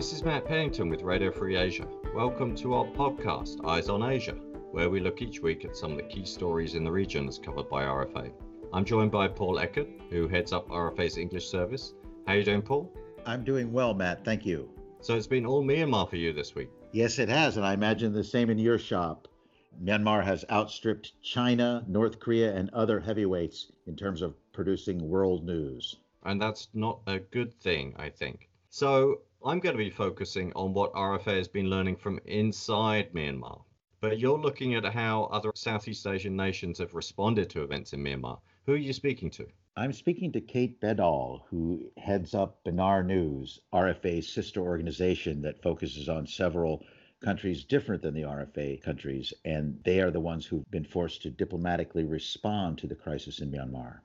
This is Matt Pennington with Radio Free Asia. Welcome to our podcast, Eyes on Asia, where we look each week at some of the key stories in the region as covered by RFA. I'm joined by Paul Eckert, who heads up RFA's English service. How are you doing, Paul? I'm doing well, Matt. Thank you. So it's been all Myanmar for you this week. Yes, it has, and I imagine the same in your shop. Myanmar has outstripped China, North Korea, and other heavyweights in terms of producing world news. And that's not a good thing, I think. So I'm going to be focusing on what RFA has been learning from inside Myanmar. But you're looking at how other Southeast Asian nations have responded to events in Myanmar. Who are you speaking to? I'm speaking to Kate Beddall, who heads up Benar News, RFA's sister organization that focuses on several countries different than the RFA countries, and they are the ones who've been forced to diplomatically respond to the crisis in Myanmar.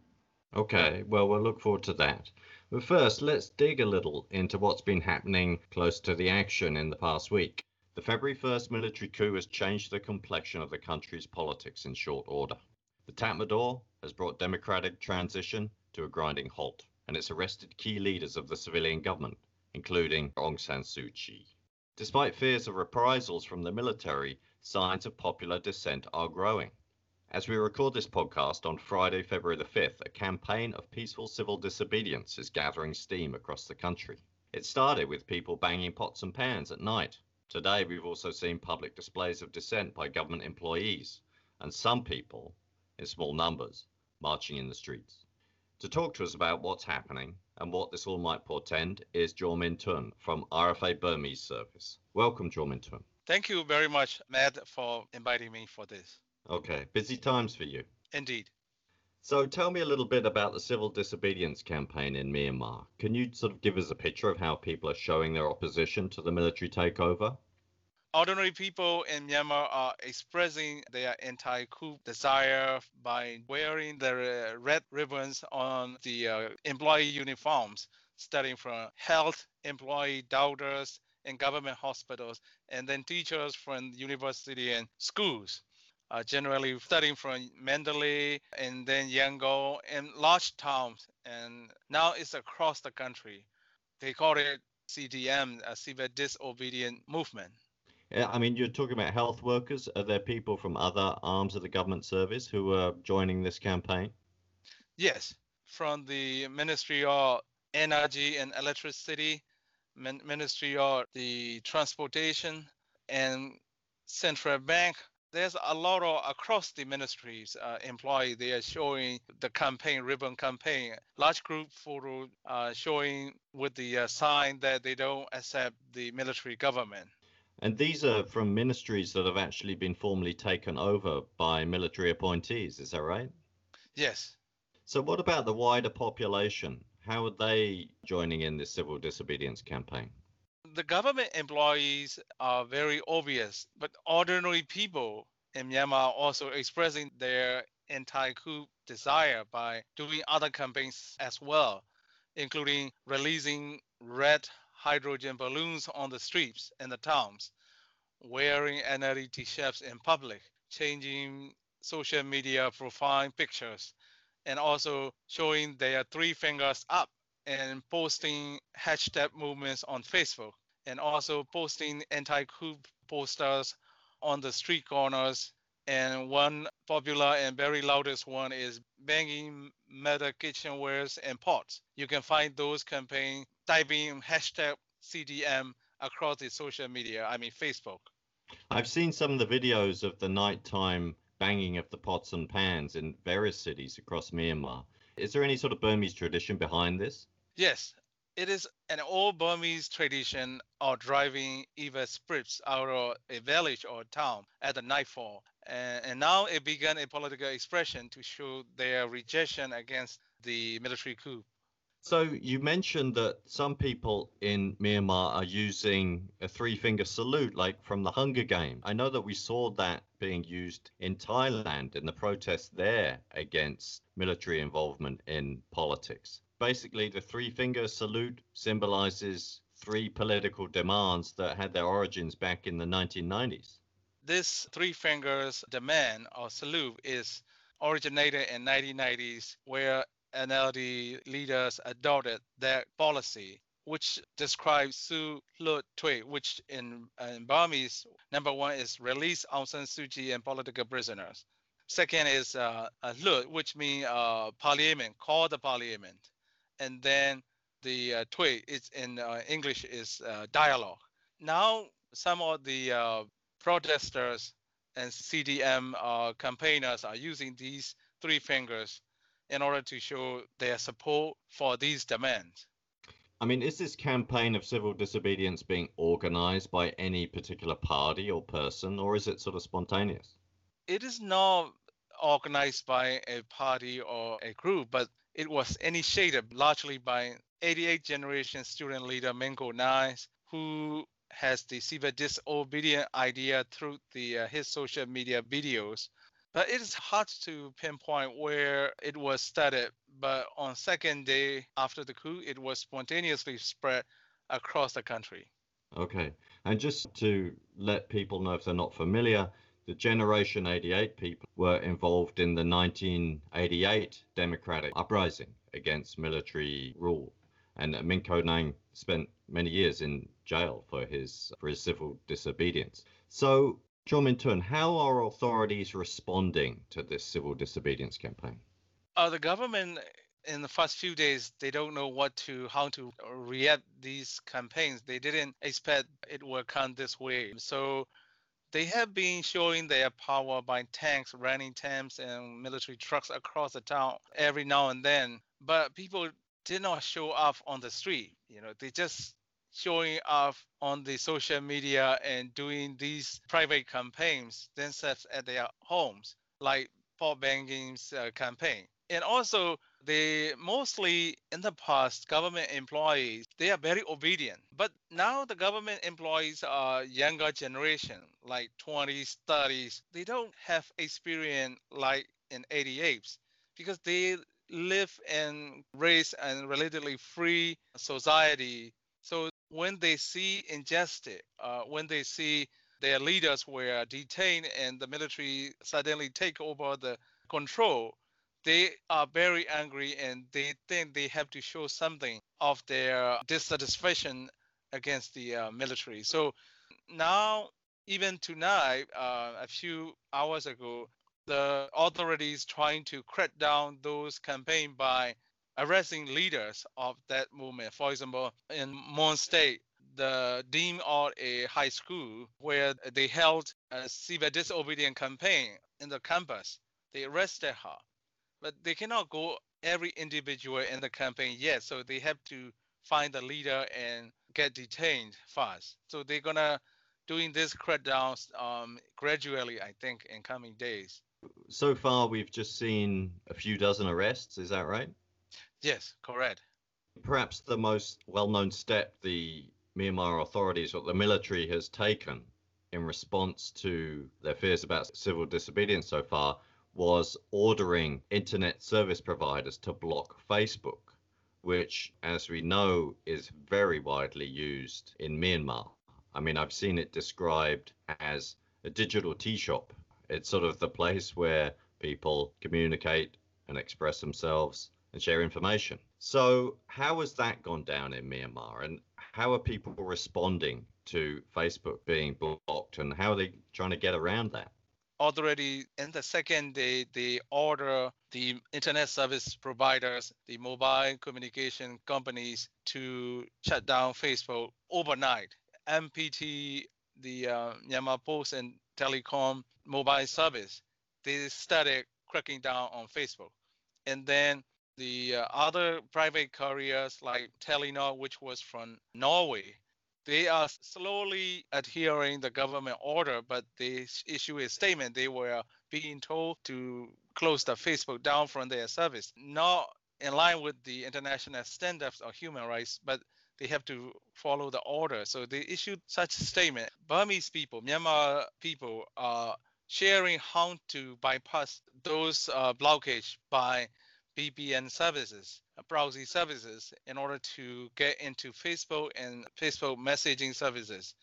Okay, well, we'll look forward to that. But first, let's dig a little into what's been happening close to the action in the past week. The February 1st military coup has changed the complexion of the country's politics in short order. The Tatmadaw has brought democratic transition to a grinding halt, and it's arrested key leaders of the civilian government, including Aung San Suu Kyi. Despite fears of reprisals from the military, signs of popular dissent are growing. As we record this podcast on Friday, February the 5th, a campaign of peaceful civil disobedience is gathering steam across the country. It started with people banging pots and pans at night. Today, we've also seen public displays of dissent by government employees and some people, in small numbers, marching in the streets. To talk to us about what's happening and what this all might portend is Jo Min Tun from RFA Burmese Service. Welcome, Jo Min Tun. Thank you very much, Matt, for inviting me for this. Okay, busy times for you. Indeed. So tell me a little bit about the civil disobedience campaign in Myanmar. Can you sort of give us a picture of how people are showing their opposition to the military takeover? Ordinary people in Myanmar are expressing their anti-coup desire by wearing their red ribbons on the uh, employee uniforms, starting from health employee, doctors, in government hospitals, and then teachers from university and schools. Uh, generally starting from Mandalay and then Yangon and large towns, and now it's across the country. They call it CDM, a civil disobedient movement. Yeah, I mean, you're talking about health workers. Are there people from other arms of the government service who are joining this campaign? Yes, from the Ministry of Energy and Electricity, Ministry of the Transportation, and Central Bank. There's a lot of across the ministries uh, employee. They are showing the campaign ribbon campaign. Large group photo uh, showing with the uh, sign that they don't accept the military government. And these are from ministries that have actually been formally taken over by military appointees, is that right? Yes. So, what about the wider population? How are they joining in this civil disobedience campaign? The government employees are very obvious, but ordinary people in Myanmar are also expressing their anti coup desire by doing other campaigns as well, including releasing red hydrogen balloons on the streets and the towns, wearing NLD t-shirts in public, changing social media profile pictures, and also showing their three fingers up and posting hashtag movements on Facebook, and also posting anti-coup posters on the street corners. And one popular and very loudest one is banging metal kitchenwares and pots. You can find those campaigns typing hashtag CDM across the social media, I mean Facebook. I've seen some of the videos of the nighttime banging of the pots and pans in various cities across Myanmar. Is there any sort of Burmese tradition behind this? Yes, it is an old Burmese tradition of driving evil spirits out of a village or town at the nightfall. And, now it began a political expression to show their rejection against the military coup. So you mentioned that some people in Myanmar are using a three finger salute, like from the Hunger Game. I know that we saw that being used in Thailand in the protests there against military involvement in politics. Basically, the three finger salute symbolizes three political demands that had their origins back in the 1990s. This three fingers demand or salute is originated in 1990s where NLD leaders adopted that policy which describes Su Lut Tui, which in, in Burmese, number one is release Aung San Suu Kyi and political prisoners. Second is uh, Lut, which means uh, parliament, call the parliament. And then the uh, Tui, it's in uh, English, is uh, dialogue. Now, some of the uh, protesters and CDM uh, campaigners are using these three fingers in order to show their support for these demands. I mean, is this campaign of civil disobedience being organized by any particular party or person, or is it sort of spontaneous? It is not organized by a party or a group, but it was initiated largely by 88 generation student leader Min Ko Naing, who has the civil disobedient idea through the uh, his social media videos. But it is hard to pinpoint where it was started but on second day after the coup, it was spontaneously spread across the country. Okay, and just to let people know if they're not familiar, the Generation 88 people were involved in the 1988 democratic uprising against military rule. And Min Ko Naing spent many years in jail for his for his civil disobedience. So, Jo Min Tun, how are authorities responding to this civil disobedience campaign? Uh, the government in the first few days they don't know what to how to react these campaigns. They didn't expect it would come this way. So they have been showing their power by tanks, running tanks, and military trucks across the town every now and then. But people did not show up on the street. You know, they just showing off on the social media and doing these private campaigns themselves at their homes, like Paul Banging's uh, campaign and also they mostly in the past government employees they are very obedient. But now the government employees are younger generation like 20s 30s they don't have experience like in 88s because they live in race and relatively free society. So when they see injustice uh, when they see their leaders were detained and the military suddenly take over the control they are very angry and they think they have to show something of their dissatisfaction against the uh, military. So now, even tonight, uh, a few hours ago, the authorities trying to crack down those campaign by arresting leaders of that movement. For example, in Mon State, the dean of a high school where they held a civil disobedience campaign in the campus, they arrested her but they cannot go every individual in the campaign yet. So they have to find the leader and get detained fast. So they're gonna doing this crackdowns um, gradually, I think, in coming days. So far, we've just seen a few dozen arrests. Is that right? Yes, correct. Perhaps the most well-known step the Myanmar authorities or the military has taken in response to their fears about civil disobedience so far was ordering internet service providers to block Facebook, which, as we know, is very widely used in Myanmar. I mean, I've seen it described as a digital tea shop. It's sort of the place where people communicate and express themselves and share information. So, how has that gone down in Myanmar? And how are people responding to Facebook being blocked? And how are they trying to get around that? Already in the second day, they order the internet service providers, the mobile communication companies to shut down Facebook overnight. MPT, the uh, Myanmar Post and Telecom mobile service, they started cracking down on Facebook. And then the uh, other private carriers like Telenor, which was from Norway, they are slowly adhering the government order, but they issue a statement. They were being told to close the Facebook down from their service, not in line with the international standards of human rights, but they have to follow the order. So they issued such a statement. Burmese people, Myanmar people are sharing how to bypass those uh, blockage by VPN services, Uh, browsing services, in order to get into Facebook and Facebook messaging services.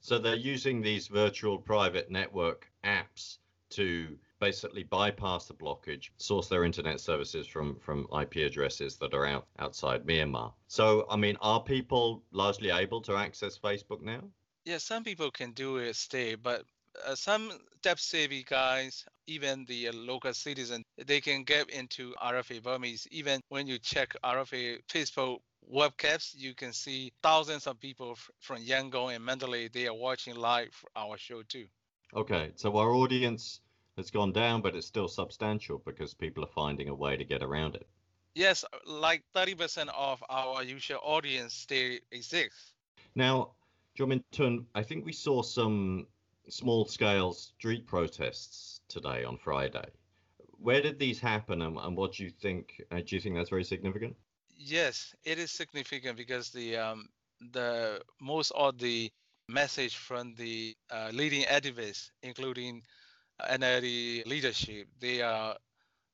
So they're using these virtual private network apps to basically bypass the blockage, source their internet services from, from IP addresses that are out outside Myanmar. So, I mean, are people largely able to access Facebook now? Yeah, some people can do it stay, but uh, some depth savvy guys, even the uh, local citizen, they can get into RFA Burmese. Even when you check RFA Facebook webcasts, you can see thousands of people f- from Yangon and Mandalay. They are watching live our show too. Okay, so our audience has gone down, but it's still substantial because people are finding a way to get around it. Yes, like 30% of our usual audience still exists. Now, Min Tun, I think we saw some small scale street protests today on Friday. Where did these happen and, and what do you think? Uh, do you think that's very significant? Yes, it is significant because the um, the most of the message from the uh, leading activists, including NLD leadership, they are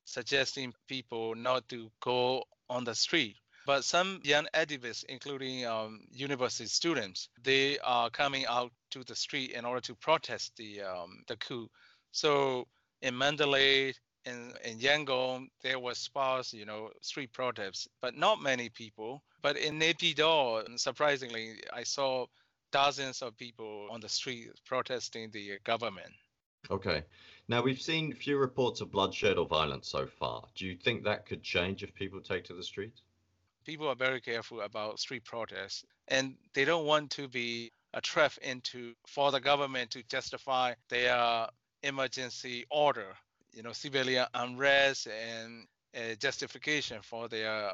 suggesting people not to go on the street. But some young activists, including um, university students, they are coming out to the street in order to protest the um, the coup. So in Mandalay, in, in Yangon, there was sparse, you know, street protests, but not many people. But in Naypyidaw, surprisingly, I saw dozens of people on the street protesting the government. Okay. Now we've seen few reports of bloodshed or violence so far. Do you think that could change if people take to the streets? People are very careful about street protests, and they don't want to be a trap into for the government to justify their emergency order. You know, civilian unrest and a justification for their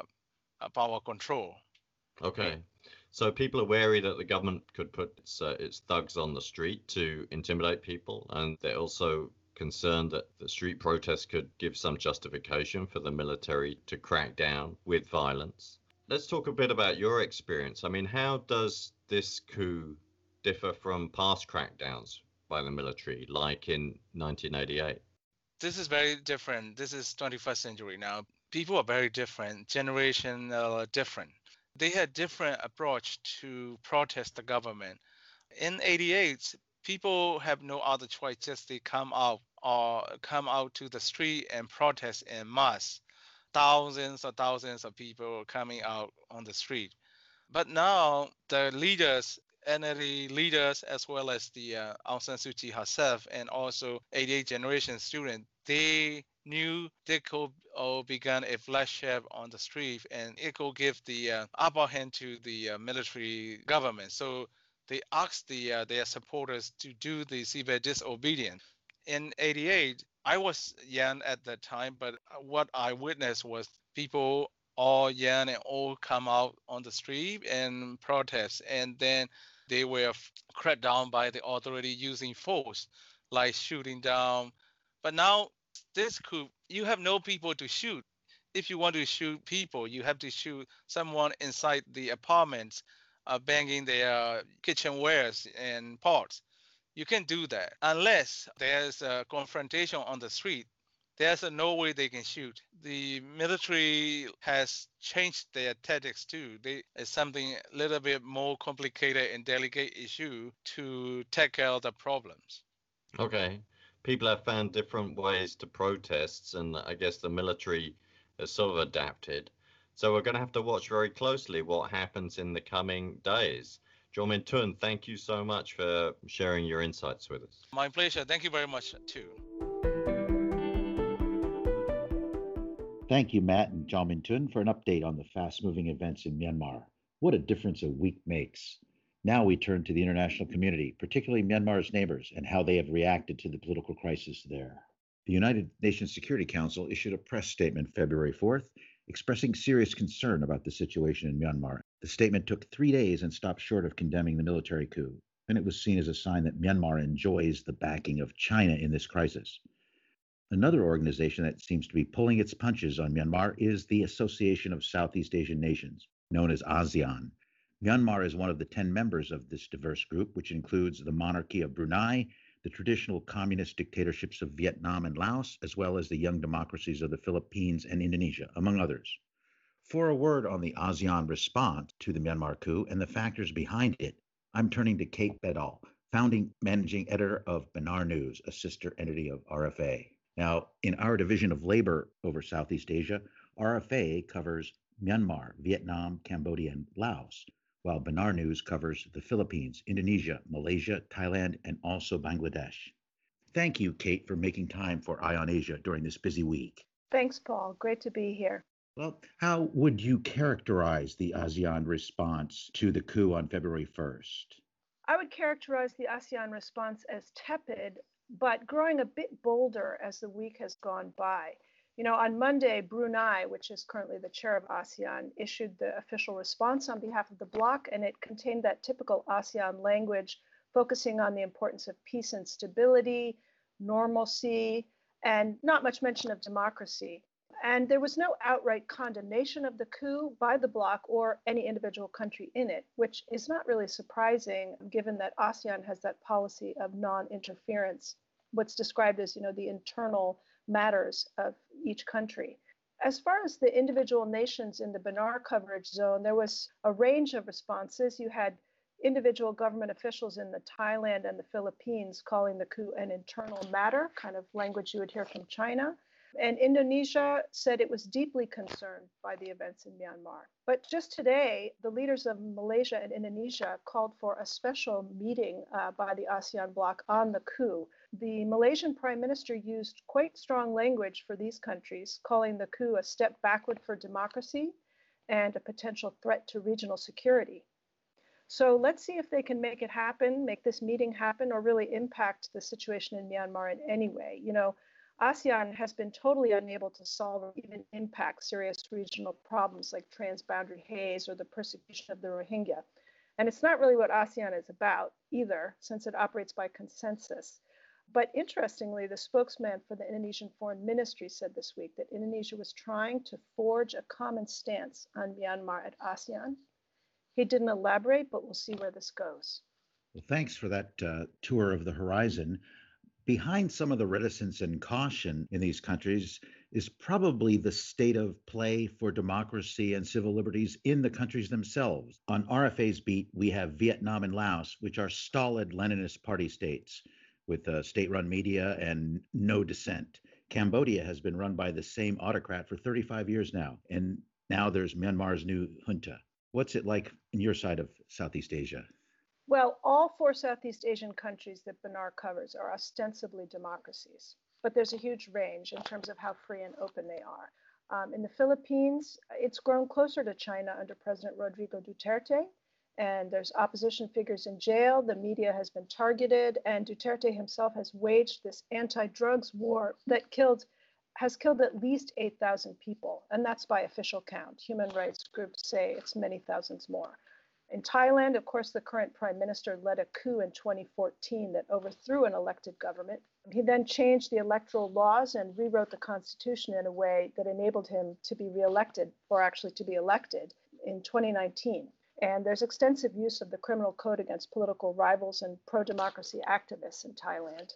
uh, power control. Okay. So people are wary that the government could put its, uh, its thugs on the street to intimidate people, and they're also concerned that the street protests could give some justification for the military to crack down with violence. Let's talk a bit about your experience. I mean, how does this coup differ from past crackdowns by the military, like in 1988? This is very different. This is 21st century now. People are very different. Generation are different they had different approach to protest the government. In 88, people have no other choice, just they come out or come out to the street and protest in masse. Thousands or thousands of people coming out on the street. But now the leaders, NLD leaders, as well as the uh, Aung San Suu Kyi herself, and also 88 generation student, they knew they could uh, began a flagship on the street and it could give the uh, upper hand to the uh, military government. So they asked the uh, their supporters to do the civil disobedience. In 88, I was young at that time, but what I witnessed was people all young and all come out on the street and protest, and then they were cracked down by the authority using force, like shooting down. But now this coup, you have no people to shoot. If you want to shoot people, you have to shoot someone inside the apartment, uh, banging their kitchenwares and pots. You can do that unless there's a confrontation on the street. There's no way they can shoot. The military has changed their tactics too. They, it's something a little bit more complicated and delicate issue to tackle the problems. Okay people have found different ways to protests, and I guess the military has sort of adapted. So we're going to have to watch very closely what happens in the coming days. Jo Min Tun, thank you so much for sharing your insights with us. My pleasure. Thank you very much, too. Thank you, Matt and Jo Min Tun, for an update on the fast moving events in Myanmar. What a difference a week makes. Now we turn to the international community, particularly Myanmar's neighbors, and how they have reacted to the political crisis there. The United Nations Security Council issued a press statement February 4th expressing serious concern about the situation in Myanmar. The statement took three days and stopped short of condemning the military coup, and it was seen as a sign that Myanmar enjoys the backing of China in this crisis. Another organization that seems to be pulling its punches on Myanmar is the Association of Southeast Asian Nations, known as ASEAN. Myanmar is one of the 10 members of this diverse group, which includes the monarchy of Brunei, the traditional communist dictatorships of Vietnam and Laos, as well as the young democracies of the Philippines and Indonesia, among others. For a word on the ASEAN response to the Myanmar coup and the factors behind it, I'm turning to Kate Beddall, founding managing editor of Benar News, a sister entity of RFA. Now, in our division of labor over Southeast Asia, RFA covers Myanmar, Vietnam, Cambodia, and Laos, while Benar News covers the Philippines, Indonesia, Malaysia, Thailand, and also Bangladesh. Thank you, Kate, for making time for Eye on Asia during this busy week. Thanks, Paul. Great to be here. Well, how would you characterize the ASEAN response to the coup on February 1st? I would characterize the ASEAN response as tepid, but growing a bit bolder as the week has gone by. You know, on Monday, Brunei, which is currently the chair of ASEAN, issued the official response on behalf of the bloc, and it contained that typical ASEAN language focusing on the importance of peace and stability, normalcy, and not much mention of democracy. And there was no outright condemnation of the coup by the bloc or any individual country in it, which is not really surprising given that ASEAN has that policy of non interference, what's described as, you know, the internal matters of each country. As far as the individual nations in the Benar coverage zone, there was a range of responses. You had individual government officials in the Thailand and the Philippines calling the coup an internal matter, kind of language you would hear from China. And Indonesia said it was deeply concerned by the events in Myanmar. But just today, the leaders of Malaysia and Indonesia called for a special meeting uh, by the ASEAN bloc on the coup the Malaysian prime minister used quite strong language for these countries, calling the coup a step backward for democracy and a potential threat to regional security. So let's see if they can make it happen, make this meeting happen, or really impact the situation in Myanmar in any way. You know, ASEAN has been totally unable to solve or even impact serious regional problems like transboundary haze or the persecution of the Rohingya. And it's not really what ASEAN is about either, since it operates by consensus. But interestingly, the spokesman for the Indonesian Foreign Ministry said this week that Indonesia was trying to forge a common stance on Myanmar at ASEAN. He didn't elaborate, but we'll see where this goes. Well, thanks for that uh, tour of the horizon. Behind some of the reticence and caution in these countries is probably the state of play for democracy and civil liberties in the countries themselves. On RFA's beat, we have Vietnam and Laos, which are stolid Leninist party states with uh, state run media and no dissent. Cambodia has been run by the same autocrat for 35 years now. And now there's Myanmar's new junta. What's it like in your side of Southeast Asia? Well, all four Southeast Asian countries that Benar covers are ostensibly democracies, but there's a huge range in terms of how free and open they are. Um, in the Philippines, it's grown closer to China under President Rodrigo Duterte, and there's opposition figures in jail. The media has been targeted, and Duterte himself has waged this anti-drugs war that killed has killed at least 8,000 people, and that's by official count. Human rights groups say it's many thousands more. In Thailand, of course, the current prime minister led a coup in 2014 that overthrew an elected government. He then changed the electoral laws and rewrote the constitution in a way that enabled him to be reelected, or actually to be elected, in 2019. And there's extensive use of the criminal code against political rivals and pro democracy activists in Thailand.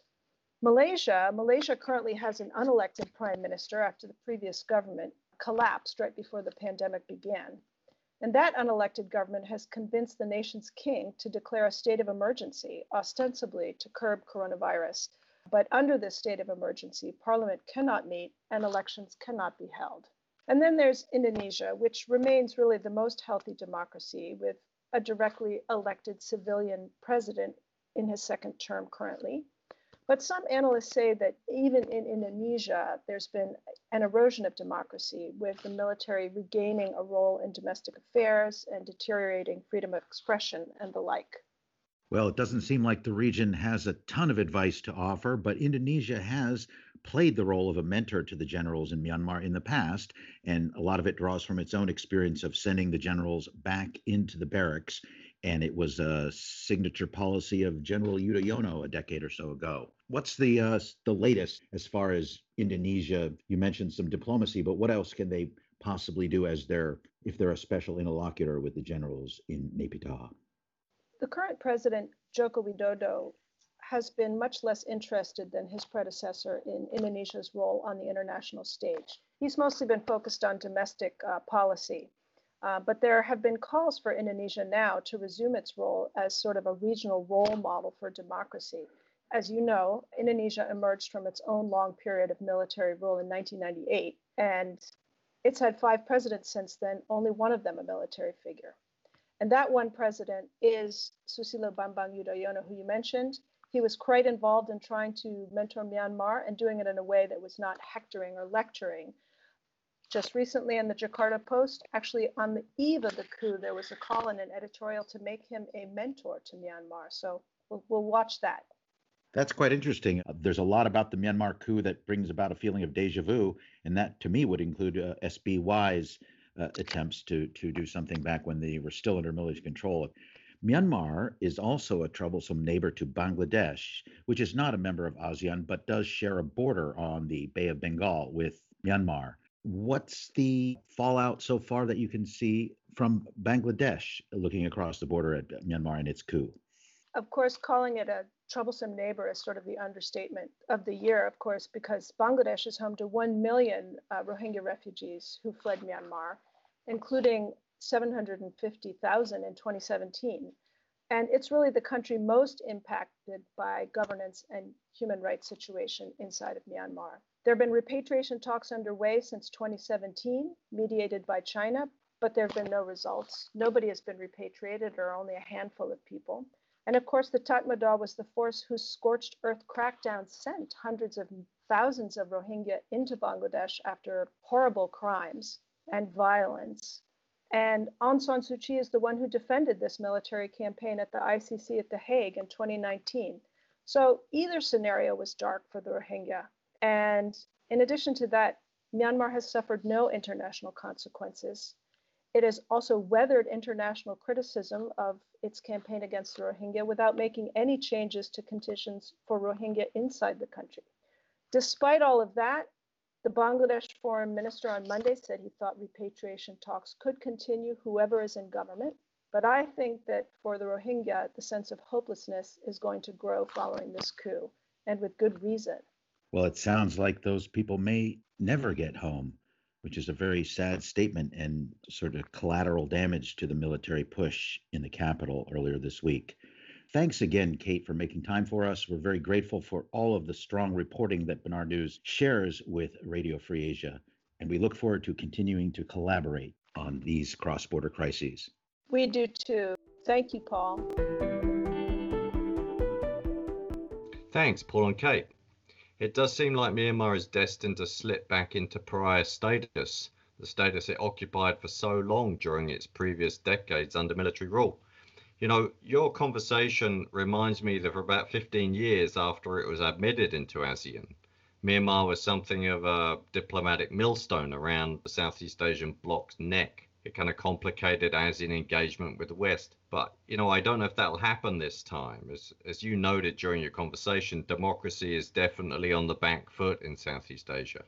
Malaysia, Malaysia currently has an unelected prime minister after the previous government collapsed right before the pandemic began. And that unelected government has convinced the nation's king to declare a state of emergency, ostensibly to curb coronavirus. But under this state of emergency, parliament cannot meet and elections cannot be held. And then there's Indonesia, which remains really the most healthy democracy with a directly elected civilian president in his second term currently. But some analysts say that even in Indonesia, there's been an erosion of democracy, with the military regaining a role in domestic affairs and deteriorating freedom of expression and the like. Well, it doesn't seem like the region has a ton of advice to offer, but Indonesia has played the role of a mentor to the generals in Myanmar in the past, and a lot of it draws from its own experience of sending the generals back into the barracks. And it was a signature policy of General Yudhoyono a decade or so ago. What's the uh, the latest as far as Indonesia? You mentioned some diplomacy, but what else can they possibly do as their if they're a special interlocutor with the generals in Naypyidaw? The current president, Joko Widodo, has been much less interested than his predecessor in Indonesia's role on the international stage. He's mostly been focused on domestic uh, policy. Uh, but there have been calls for Indonesia now to resume its role as sort of a regional role model for democracy. As you know, Indonesia emerged from its own long period of military rule in 1998, and it's had five presidents since then, only one of them a military figure. And that one president is Susilo Bambang Yudhoyono, who you mentioned. He was quite involved in trying to mentor Myanmar and doing it in a way that was not hectoring or lecturing. Just recently in the Jakarta Post, actually on the eve of the coup, there was a call in an editorial to make him a mentor to Myanmar. So we'll, we'll watch that. That's quite interesting. Uh, there's a lot about the Myanmar coup that brings about a feeling of deja vu, and that to me would include uh, SBY's uh, attempts to to do something back when they were still under military control. Myanmar is also a troublesome neighbor to Bangladesh, which is not a member of ASEAN but does share a border on the Bay of Bengal with Myanmar. What's the fallout so far that you can see from Bangladesh looking across the border at Myanmar and its coup? Of course, calling it a troublesome neighbor is sort of the understatement of the year, of course, because Bangladesh is home to 1 million uh, Rohingya refugees who fled Myanmar, including 750,000 in 2017. And it's really the country most impacted by governance and human rights situation inside of Myanmar. There have been repatriation talks underway since 2017, mediated by China, but there have been no results. Nobody has been repatriated, or only a handful of people. And of course, the Tatmadaw was the force whose scorched earth crackdown sent hundreds of thousands of Rohingya into Bangladesh after horrible crimes and violence and Aung San Suu Kyi is the one who defended this military campaign at the ICC at The Hague in 2019. So either scenario was dark for the Rohingya. And in addition to that, Myanmar has suffered no international consequences. It has also weathered international criticism of its campaign against the Rohingya without making any changes to conditions for Rohingya inside the country. Despite all of that, the Bangladesh foreign minister on Monday said he thought repatriation talks could continue, whoever is in government. But I think that for the Rohingya, the sense of hopelessness is going to grow following this coup, and with good reason. Well, it sounds like those people may never get home, which is a very sad statement and sort of collateral damage to the military push in the capital earlier this week. Thanks again, Kate, for making time for us. We're very grateful for all of the strong reporting that Benar News shares with Radio Free Asia, and we look forward to continuing to collaborate on these cross border crises. We do too. Thank you, Paul. Thanks, Paul and Kate. It does seem like Myanmar is destined to slip back into pariah status, the status it occupied for so long during its previous decades under military rule. You know, your conversation reminds me that for about 15 years after it was admitted into ASEAN, Myanmar was something of a diplomatic millstone around the Southeast Asian bloc's neck. It kind of complicated as in engagement with the West. But, you know, I don't know if that'll happen this time. As, as you noted during your conversation, democracy is definitely on the back foot in Southeast Asia.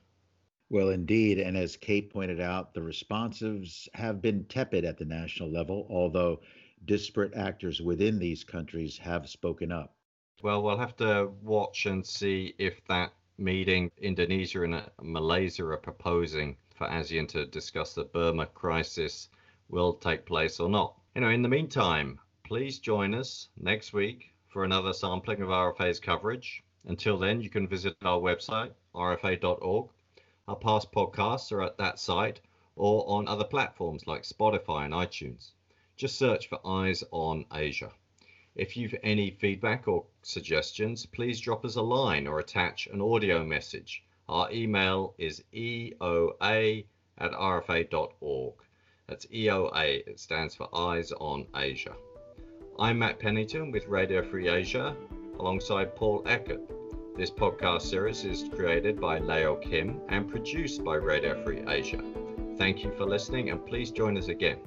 Well, indeed. And as Kate pointed out, the responses have been tepid at the national level, although disparate actors within these countries have spoken up. Well, we'll have to watch and see if that meeting Indonesia and uh, Malaysia are proposing for ASEAN to discuss the Burma crisis will take place or not. You know, in the meantime, please join us next week for another sampling of RFA's coverage. Until then, you can visit our website, rfa.org. Our past podcasts are at that site or on other platforms like Spotify and iTunes just search for Eyes on Asia. If you've any feedback or suggestions, please drop us a line or attach an audio message. Our email is eoa at rfa.org. That's EOA, it stands for Eyes on Asia. I'm Matt Pennington with Radio Free Asia alongside Paul Eckert. This podcast series is created by Leo Kim and produced by Radio Free Asia. Thank you for listening and please join us again.